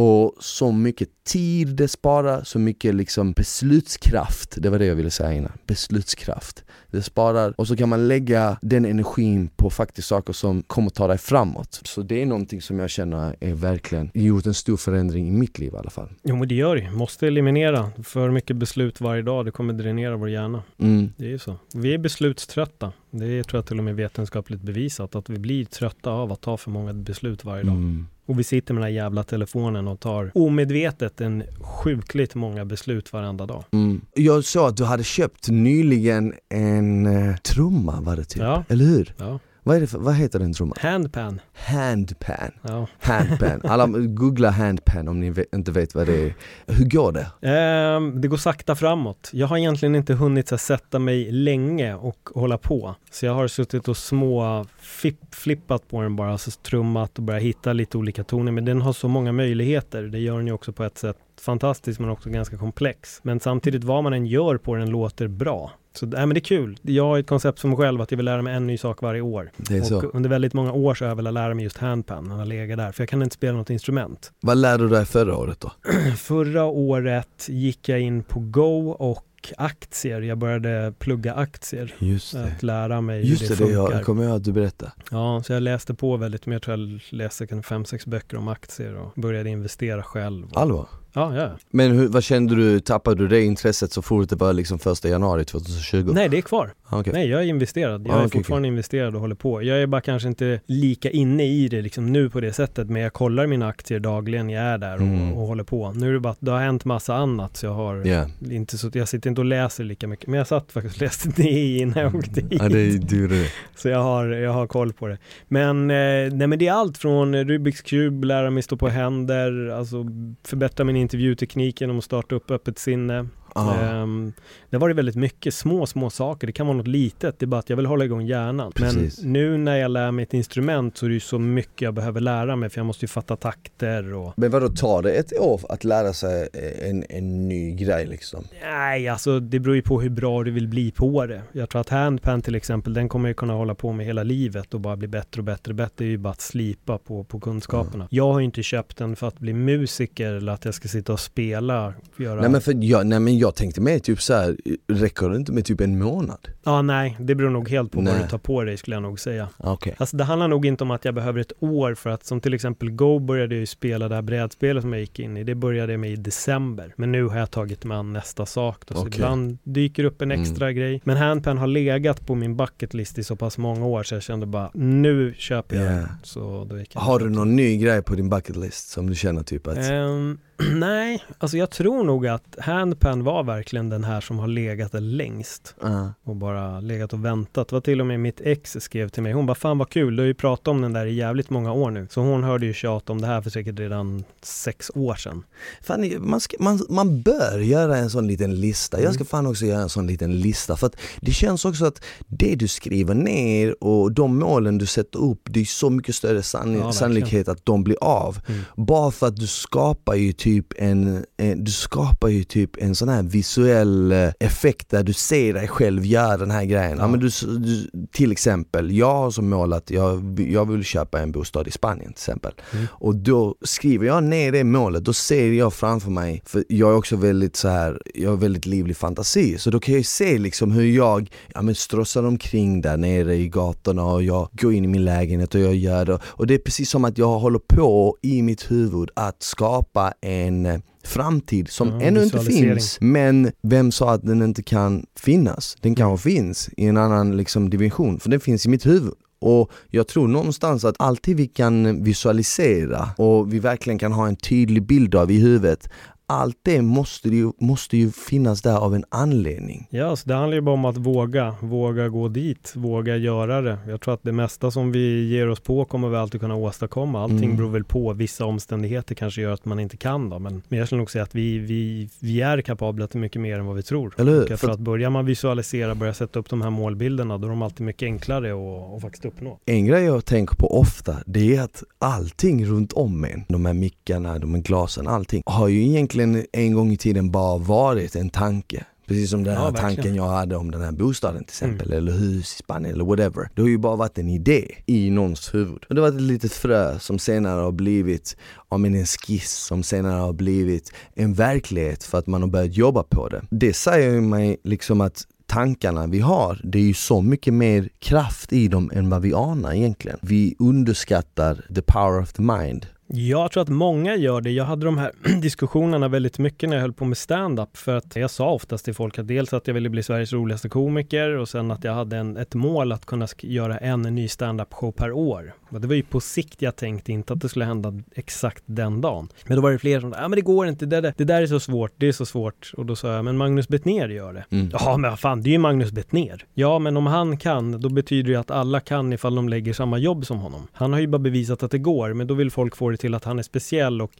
Och så mycket tid det sparar, så mycket liksom beslutskraft, det var det jag ville säga innan, beslutskraft. Det sparar och så kan man lägga den energin på faktiskt saker som kommer ta dig framåt. Så det är någonting som jag känner är verkligen gjort en stor förändring i mitt liv i alla fall. Jo men det gör det Måste eliminera för mycket beslut varje dag. Det kommer dränera vår hjärna. Mm. Det är ju så. Vi är beslutströtta. Det är, tror jag till och med vetenskapligt bevisat att vi blir trötta av att ta för många beslut varje dag. Mm. Och vi sitter med den här jävla telefonen och tar omedvetet en sjukligt många beslut varenda dag. Mm. Jag såg att du hade köpt nyligen en eh, trumma var det typ, Ja. eller hur? Ja. Vad, är det för, vad heter den trumman? Handpan. Handpan. Ja. Handpan. Alla googla handpan om ni vet, inte vet vad det är. Hur går det? Ehm, det går sakta framåt. Jag har egentligen inte hunnit här, sätta mig länge och hålla på. Så jag har suttit och små fipp, flippat på den bara, alltså trummat och börjat hitta lite olika toner. Men den har så många möjligheter. Det gör den ju också på ett sätt fantastiskt men också ganska komplex. Men samtidigt vad man än gör på den låter bra. Så nej, men det är kul. Jag har ett koncept för mig själv att jag vill lära mig en ny sak varje år. Det är och så. under väldigt många år så har jag velat lära mig just handpan. Den har legat där. För jag kan inte spela något instrument. Vad lärde du dig förra året då? <clears throat> Förra året gick jag in på Go och aktier. Jag började plugga aktier. Just Att lära mig Just hur det, det det funkar. jag kommer jag att du berättade. Ja, så jag läste på väldigt mycket. Jag tror jag läste kanske fem, sex böcker om aktier och började investera själv. Allvar? Ja, ja. Men hur, vad kände du, tappade du det intresset så fort det var liksom första januari 2020? Nej, det är kvar. Ah, okej. Nej, jag är investerad. Jag Ah, är fortfarande investerad och håller på. Jag är bara kanske inte lika inne i det liksom nu på det sättet, men jag kollar mina aktier dagligen. Jag är där och, Mm. och håller på. Nu är det bara att det har hänt massa annat, så jag har Ja, inte så, jag sitter inte och läser lika mycket. Men jag satt faktiskt och läste <laughs> det innan jag åkte hit. ja det du det. Så jag har, jag har koll på det. Men, eh, nej, men det är allt från Rubiks kub, lära mig stå på händer, alltså förbättra min intervjuteknik genom att starta upp öppet sinne. Um, det har varit väldigt mycket små, små saker. Det kan vara något litet, det är bara att jag vill hålla igång hjärnan. Precis. Men nu när jag lär mig ett instrument så är det ju så mycket jag behöver lära mig för jag måste ju fatta takter och... Men vadå, tar det ett år att lära sig en, en ny grej liksom? Nej, alltså det beror ju på hur bra du vill bli på det. Jag tror att handpan till exempel, den kommer jag kunna hålla på med hela livet och bara bli bättre och bättre och bättre. Det är ju bara att slipa på, på kunskaperna. Mm. Jag har ju inte köpt den för att bli musiker eller att jag ska sitta och spela. Göra... Nej men för jag, nej men jag tänkte mer typ så här, räcker det inte med typ en månad? Ja nej, det beror nog helt på nej. vad du tar på dig skulle jag nog säga. Okay. Alltså det handlar nog inte om att jag behöver ett år för att som till exempel Go började ju spela det här brädspelet som jag gick in i. Det började med i december. Men nu har jag tagit mig an nästa sak då. Så okay. ibland dyker upp en extra mm. grej. Men handpan har legat på min bucket list i så pass många år så jag kände bara nu köper jag yeah. den. Så då gick jag har du någon ny grej på din bucket list som du känner typ att? Um, <clears throat> Nej, alltså jag tror nog att Handpan var verkligen den här som har legat där längst. Uh. Och bara legat och väntat. Det var till och med mitt ex skrev till mig. Hon bara, fan vad kul, du har ju pratat om den där i jävligt många år nu. Så hon hörde ju tjat om det här för säkert redan sex år sedan. Fan, man, ska, man, man bör göra en sån liten lista. Mm. Jag ska fan också göra en sån liten lista. För att det känns också att det du skriver ner och de målen du sätter upp, det är så mycket större sann ja, sannolikhet att de blir av. Mm. Bara för att du skapar ju typ en, en, du skapar ju typ en sån här visuell eh, effekt där du ser dig själv göra den här grejen. Ja. ja men du, du, till exempel, jag har som mål att jag, jag vill köpa en bostad i Spanien till exempel. Mm. Och då skriver jag ner det målet, då ser jag framför mig, för jag är också väldigt så här, jag har väldigt livlig fantasi, så då kan jag se liksom hur jag ja, men strossar omkring där nere i gatorna och jag går in i min lägenhet och jag gör det. Och det är precis som att jag håller på i mitt huvud att skapa en en eh, framtid som ja, ännu inte finns. Men vem sa att den inte kan finnas? Den kanske finns i en annan liksom, dimension, för den finns i mitt huvud. Och jag tror någonstans att alltid vi kan visualisera och vi verkligen kan ha en tydlig bild av i huvudet allt det måste ju, måste ju finnas där av en anledning. Ja, så det handlar ju bara om att våga, våga gå dit, våga göra det. Jag tror att det mesta som vi ger oss på kommer vi alltid kunna åstadkomma. Allting mm. beror väl på, vissa omständigheter kanske gör att man inte kan då, men, men jag skulle nog säga att vi, vi, vi är kapabla till mycket mer än vad vi tror. Eller hur? Och för att börjar man visualisera, börja sätta upp de här målbilderna, då är de alltid mycket enklare att, att faktiskt uppnå. En grej jag tänker på ofta, det är att allting runt om en, de här mickarna, de här glasen, allting, har ju egentligen egentligen en gång i tiden bara varit en tanke. Precis som den här ja, tanken jag hade om den här bostaden till exempel, mm. eller hus i Spanien eller whatever. Det har ju bara varit en idé i någons huvud. Och det har varit ett litet frö som senare har blivit, ja men en skiss som senare har blivit en verklighet för att man har börjat jobba på det. Det säger ju mig liksom att tankarna vi har, det är ju så mycket mer kraft i dem än vad vi anar egentligen. Vi underskattar the power of the mind jag tror att många gör det. Jag hade de här <clears throat> diskussionerna väldigt mycket när jag höll på med stand-up för att jag sa oftast till folk att dels att jag ville bli Sveriges roligaste komiker och sen att jag hade en, ett mål att kunna göra en ny stand-up show per år. Och det var ju på sikt jag tänkte, inte att det skulle hända exakt den dagen. Men då var det fler som sa, ja men det går inte, det, det, det där är så svårt, det är så svårt. Och då sa jag, men Magnus Bettner gör det. Mm. Ja men vad fan, det är ju Magnus Bettner. Ja men om han kan, då betyder det att alla kan ifall de lägger samma jobb som honom. Han har ju bara bevisat att det går, men då vill folk få det till att han är speciell och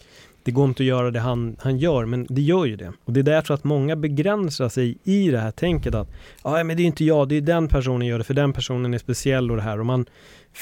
det går inte att göra det han, han gör, men det gör ju det. Och det är där jag tror att många begränsar sig i det här tänket att ja, men det är inte jag, det är den personen gör det, för den personen är speciell och det här. Och man,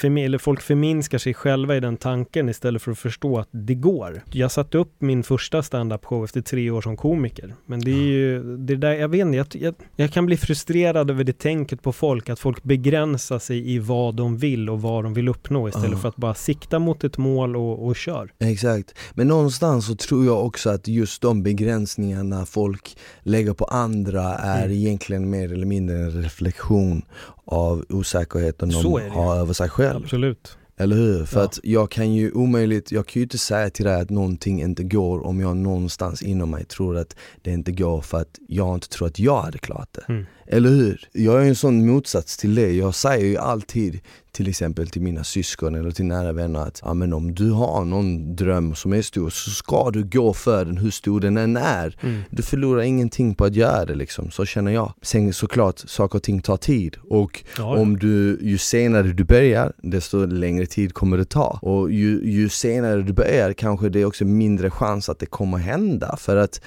eller folk förminskar sig själva i den tanken istället för att förstå att det går. Jag satte upp min första stand-up show efter tre år som komiker. Men det är ju, det där, jag vet inte, jag, jag, jag, kan bli frustrerad över det tänket på folk, att folk begränsar sig i vad de vill och vad de vill uppnå istället uh. för att bara sikta mot ett mål och, och kör. Exakt, men någonstans så tror jag också att just de begränsningarna folk lägger på andra är mm. egentligen mer eller mindre en reflektion av osäkerheten de har över sig själv. Absolut. Eller hur? För ja. att jag kan ju omöjligt, jag kan ju inte säga till dig att någonting inte går om jag någonstans inom mig tror att det inte går för att jag inte tror att jag hade klarat det. Mm. Eller hur? Jag är en sån motsats till det. Jag säger ju alltid till exempel till mina syskon eller till nära vänner att ja, men om du har någon dröm som är stor så ska du gå för den hur stor den än är. Mm. Du förlorar ingenting på att göra det liksom, så känner jag. Sen såklart, saker och ting tar tid och ja, om du, ju senare du börjar desto längre tid kommer det ta. Och ju, ju senare du börjar kanske det är också mindre chans att det kommer hända för att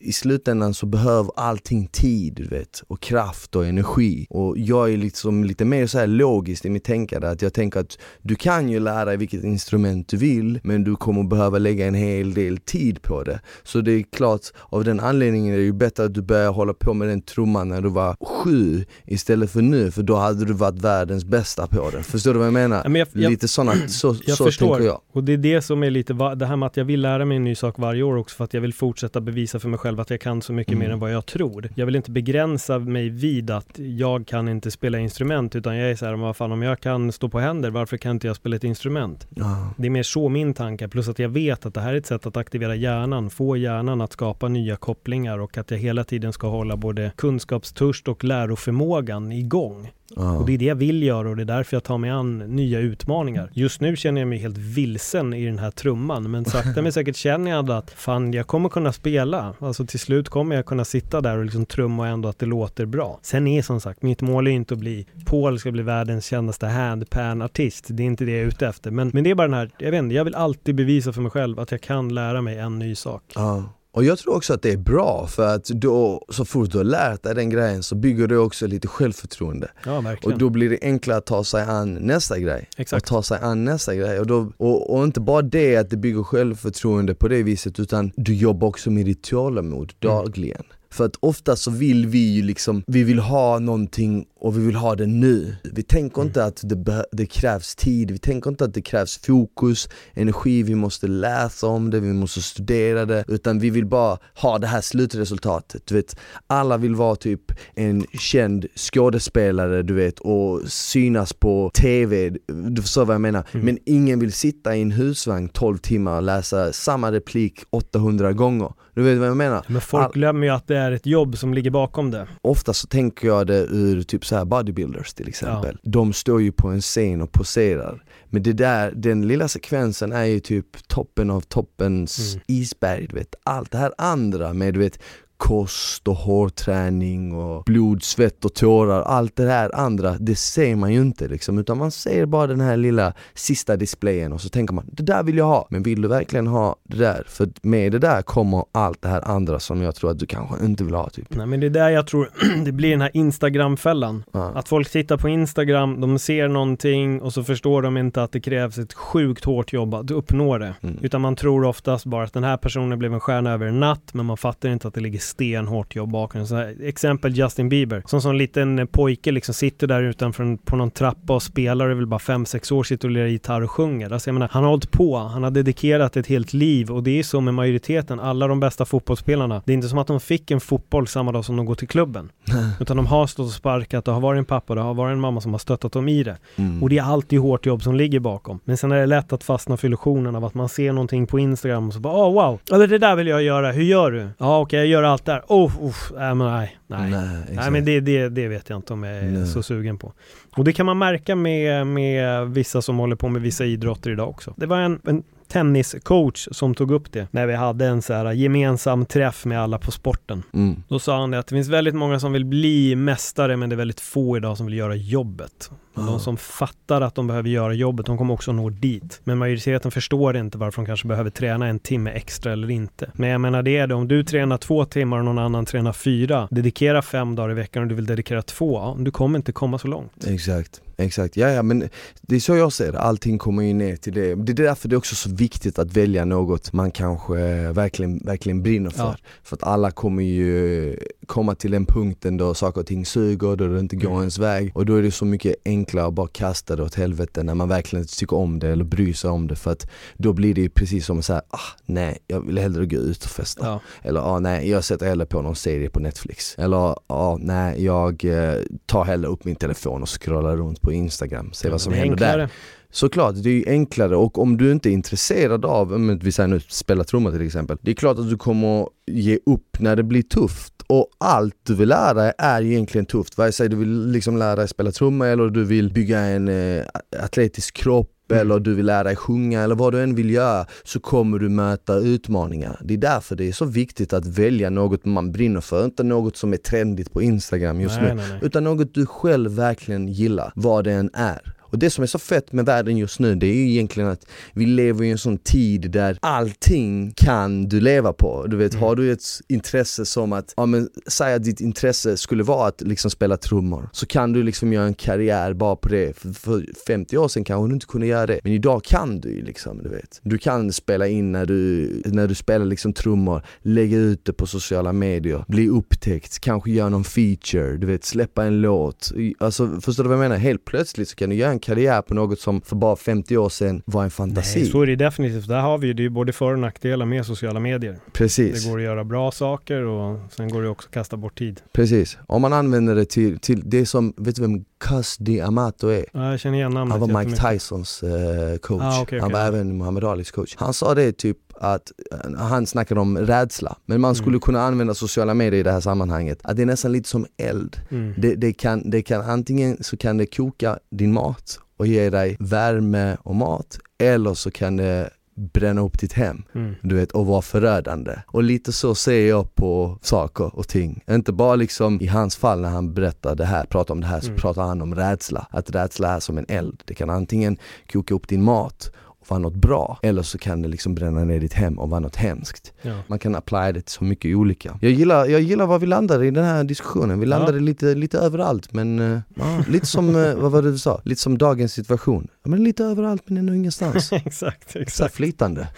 i slutändan så behöver allting tid, du vet, och kraft och energi. Och jag är liksom lite mer så här logiskt i mitt tänkande, att jag tänker att du kan ju lära dig vilket instrument du vill, men du kommer behöva lägga en hel del tid på det. Så det är klart, av den anledningen är det ju bättre att du börjar hålla på med den trumman när du var sju istället för nu, för då hade du varit världens bästa på det. Förstår du vad jag menar? Ja, men jag- jag- lite sådana, <clears throat> så, Jag så förstår. tänker jag. Och det är det som är lite, det här med att jag vill lära mig en ny sak varje år också för att jag vill fortsätta bevisa för mig själv att jag kan så mycket Mm. mer än vad jag tror. Jag vill inte begränsa mig vid att jag kan inte spela instrument utan jag är så här, vad fan om jag kan stå på händer, varför kan inte jag spela ett instrument? Ja. Det är mer så min tanke, plus att jag vet att det här är ett sätt att aktivera hjärnan, få hjärnan att skapa nya kopplingar och att jag hela tiden ska hålla både kunskapstörst och läroförmågan igång. Ja. Och det är det jag vill göra och det är därför jag tar mig an nya utmaningar. Just nu känner jag mig helt vilsen i den här trumman, men sakta men säkert känner jag att fan, jag kommer kunna spela. Alltså till slut kommer jag kunna sitta där och liksom trumma och ändå att det låter bra. Sen är som sagt, mitt mål är inte att bli, Paul ska bli världens kändaste handpan-artist. Det är inte det jag är ute efter. Men, men det är bara den här, jag vet inte, jag vill alltid bevisa för mig själv att jag kan lära mig en ny sak. Ja. Och jag tror också att det är bra för att då, så fort du har lärt dig den grejen så bygger det också lite självförtroende. Ja. Och då blir det enklare att ta sig an nästa grej. Exakt. Och ta sig an nästa grej. Och, då, och, och inte bara det att det bygger självförtroende på det viset utan du jobbar också med ditt tålamod dagligen. För att ofta så vill vi ju liksom, vi vill ha någonting och vi vill ha det nu. Vi tänker inte att det, det krävs tid, vi tänker inte att det krävs fokus, energi, vi måste läsa om det, vi måste studera det. Utan vi vill bara ha det här slutresultatet. Du vet, alla vill vara typ en känd skådespelare du vet och synas på TV, du förstår vad jag menar. Mm. Men ingen vill sitta i en husvagn 12 timmar och läsa samma replik 800 gånger. Du vet vad jag menar? Men folk All- glömmer ju att det är ett jobb som ligger bakom det. Ofta så tänker jag det ur typ så här bodybuilders till exempel. De står ju på en scen och poserar. Men det där, den lilla sekvensen är ju typ toppen av toppens Mm. isberg, du vet. Allt det här andra med du vet kost och hårträning och blod, svett och tårar, allt det här andra, det ser man ju inte liksom, utan man ser bara den här lilla sista displayen och så tänker man, det där vill jag ha, men vill du verkligen ha det där? För med det där kommer allt det här andra som jag tror att du kanske inte vill ha typ. Nej men det är där jag tror <clears throat> det blir den här Instagram-fällan. Ja. Att folk tittar på Instagram, de ser någonting och så förstår de inte att det krävs ett sjukt hårt jobb att uppnå det. Mm. Utan man tror oftast bara att den här personen blev en stjärna över en natt, men man fattar inte att det ligger stenhårt jobb bakom. Så här, exempel Justin Bieber, som som liten pojke liksom sitter där utanför på någon trappa och spelar, är väl bara 5-6 år, sitter och lirar gitarr och sjunger. Alltså jag menar, han har hållit på, han har dedikerat ett helt liv och det är så med majoriteten, alla de bästa fotbollsspelarna. Det är inte som att de fick en fotboll samma dag som de går till klubben. <laughs> Utan de har stått och sparkat, det har varit en pappa, det har varit en mamma som har stöttat dem i det. Mm. Och det är alltid hårt jobb som ligger bakom. Men sen är det lätt att fastna för illusionen av att man ser någonting på Instagram och så bara åh wow, eller det där vill jag göra, hur gör du? Ja okej, jag gör allt där. Oh, uff, nej men nej, nej. Nej, Nej men det, det, det vet jag inte om jag är Nej. så sugen på. Och det kan man märka med, med vissa som håller på med vissa idrotter idag också. Det var en, en tenniscoach som tog upp det när vi hade en så här gemensam träff med alla på sporten. Mm. Då sa han det att det finns väldigt många som vill bli mästare men det är väldigt få idag som vill göra jobbet. Ja. De som fattar att de behöver göra jobbet, de kommer också nå dit. Men majoriteten förstår inte varför de kanske behöver träna en timme extra eller inte. Men jag menar det är det, om du tränar två timmar och någon annan tränar fyra, dedikera fem dagar i veckan och du vill dedikera två, du kommer inte komma så långt. Exakt, exakt. Ja, ja, men det är så jag ser det. Allting kommer ju ner till det. Det är därför det är också så viktigt att välja något man kanske verkligen, verkligen brinner för. Ja. För att alla kommer ju komma till den punkten då saker och ting suger, då det inte går Mm. ens väg. Och då är det så mycket enklare att bara kasta det åt helvete när man verkligen inte tycker om det eller bryr sig om det. För att då blir det ju precis som att säga, ah nej, jag vill hellre gå ut och festa. Ja. Eller ah, nej, jag sätter hellre på någon serie på Netflix. Eller ah, nej, jag eh, tar hellre upp min telefon och scrollar runt på Instagram, ser vad som händer där. enklare. Såklart, det är ju enklare och om du inte är intresserad av, om vi säger nu spela trummor till exempel, det är klart att du kommer ge upp när det blir tufft. Och allt du vill lära dig är egentligen tufft, vare sig du vill liksom lära dig spela trummor eller du vill bygga en eh, atletisk kropp Mm. eller du vill lära dig sjunga eller vad du än vill göra så kommer du möta utmaningar. Det är därför det är så viktigt att välja något man brinner för, inte något som är trendigt på Instagram just nej, nu nej, nej. utan något du själv verkligen gillar, vad det än är. Och det som är så fett med världen just nu det är ju egentligen att vi lever i en sån tid där allting kan du leva på. Du vet, Mm. har du ett intresse som att, ja men säg att ditt intresse skulle vara att liksom spela trummor, så kan du liksom göra en karriär bara på det. För, för 50 år sedan kanske du inte kunde göra det, men idag kan du ju liksom, du vet. Du kan spela in när du, när du spelar liksom trummor, lägga ut det på sociala medier, bli upptäckt, kanske göra någon feature, du vet, släppa en låt. Alltså förstår du vad jag menar? Helt plötsligt så kan du göra en karriär på något som för bara 50 år sedan var en fantasi. Nej, så är det definitivt. Där har vi ju, det är både för och nackdelar med sociala medier. Precis. Det går att göra bra saker och sen går det också att kasta bort tid. Precis, om man använder det till, till det som, vet du vem Cus D'Amato är? Ja, jag känner igen namnet Han var Mike. Tysons eh, coach, Ah, okej, han okej. var även Muhammad Alis coach. Han sa det typ att, eh, han snackade om rädsla, men man skulle Mm. kunna använda sociala medier i det här sammanhanget. Att det är nästan lite som eld. Mm. Det, det, kan, det kan antingen så kan det koka din mat och ge dig värme och mat, eller så kan det bränna upp ditt hem Mm. du vet, och vara förödande. Och lite så ser jag på saker och ting. Inte bara liksom i hans fall när han berättar det här, pratar om det här, så Mm. pratar han om rädsla. Att rädsla är som en eld. Det kan antingen koka upp din mat vara något bra, eller så kan det liksom bränna ner ditt hem och vara något hemskt. Ja. Man kan apply det till så mycket olika. Jag gillar, jag gillar var vi landade i den här diskussionen. Vi Ja. landade lite, lite överallt men, ja, <laughs> lite som, eh, vad var det du sa? Lite som dagens situation. Ja, men lite överallt men ändå ingenstans. <laughs> exakt, Så exakt. flytande.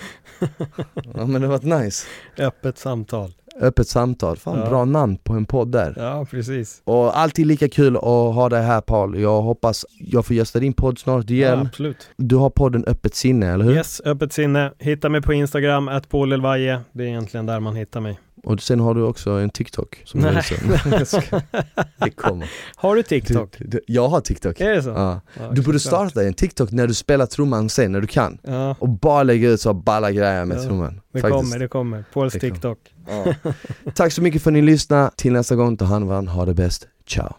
<laughs> Ja men det har varit nice. Öppet samtal. Öppet samtal, fan Ja. bra namn på en podd där. Ja, precis. Och alltid lika kul att ha dig här Paul. Jag hoppas jag får gästa din podd snart Ja, igen. absolut. Du har podden Öppet sinne, eller hur? Yes, öppet sinne. Hitta mig på Instagram, att. Det är egentligen där man hittar mig. Och sen har du också en TikTok som Nej. <laughs> Det kommer. Har du TikTok? Du, du, jag har TikTok. Är det så? Ja. Ja, Du borde starta en TikTok när du spelar trumman sen, när du kan. Ja, Och bara lägga ut så balla grejer med trumman. det Faktiskt. kommer, det kommer. Pauls. TikTok. Tack så mycket för att ni lyssnade. Till nästa gång, ta hand om varandra. Ha det bäst. Ciao.